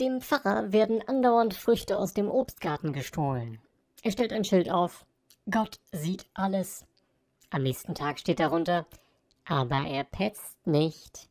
Dem Pfarrer werden andauernd Früchte aus dem Obstgarten gestohlen. Er stellt ein Schild auf. Gott sieht alles. Am nächsten Tag steht darunter, aber er petzt nicht.